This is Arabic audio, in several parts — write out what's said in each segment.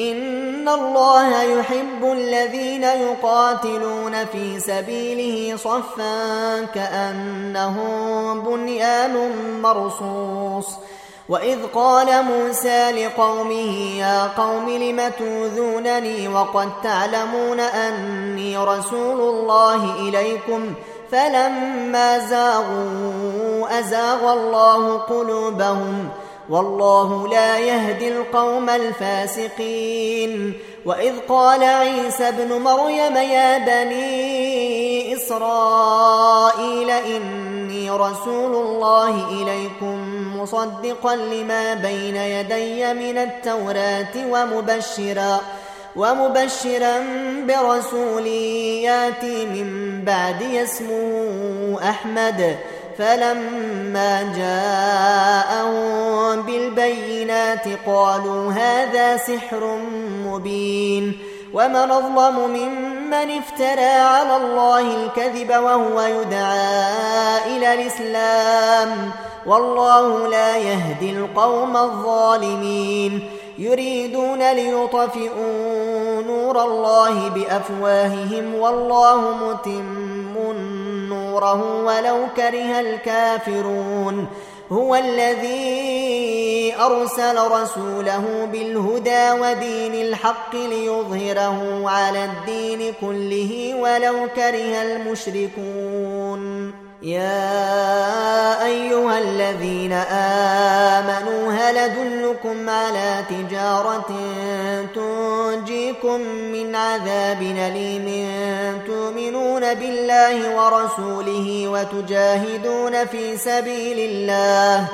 إن الله يحب الذين يقاتلون في سبيله صفا كأنهم بنيان مرصوص وإذ قال موسى لقومه يا قوم لم توذونني وقد تعلمون أني رسول الله إليكم فلما زاغوا أزاغ الله قلوبهم والله لا يهدي القوم الفاسقين. وإذ قال عيسى ابن مريم يا بني إسرائيل إني رسول الله إليكم مصدقا لما بين يدي من التوراة ومبشرا ومبشرا برسول ياتي من بعدي اسمه أحمد. فلما جاءهم بالبينات قالوا هذا سحر مبين ومن أظلم ممن افترى على الله الكذب وهو يدعى إلى الإسلام والله لا يهدي القوم الظالمين يريدون ليطفئوا نور الله بأفواههم والله متم نوره ولو كره الكافرون. هو الذي أرسل رسوله بالهدى ودين الحق ليظهره على الدين كله ولو كره المشركون. يا أيها الذين امنوا هل على تجارة تنجيكم من عذاب أليم. تؤمنون بالله ورسوله وتجاهدون في سبيل الله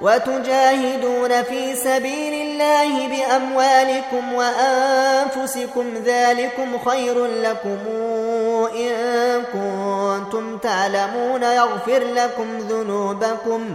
وتجاهدون في سبيل الله بأموالكم وأنفسكم. ذلكم خير لكم إن كنتم تعلمون. يغفر لكم ذنوبكم.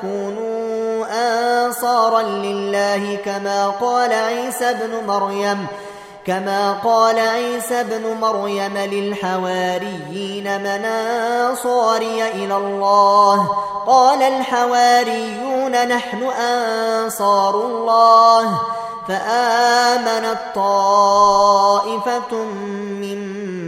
كونوا آنصارا لله كما قال عيسى ابن مريم كما قال عيسى ابن مريم للحواريين من أنصاري إلى الله. قال الحواريون نحن أنصار الله. فآمنت طائفة من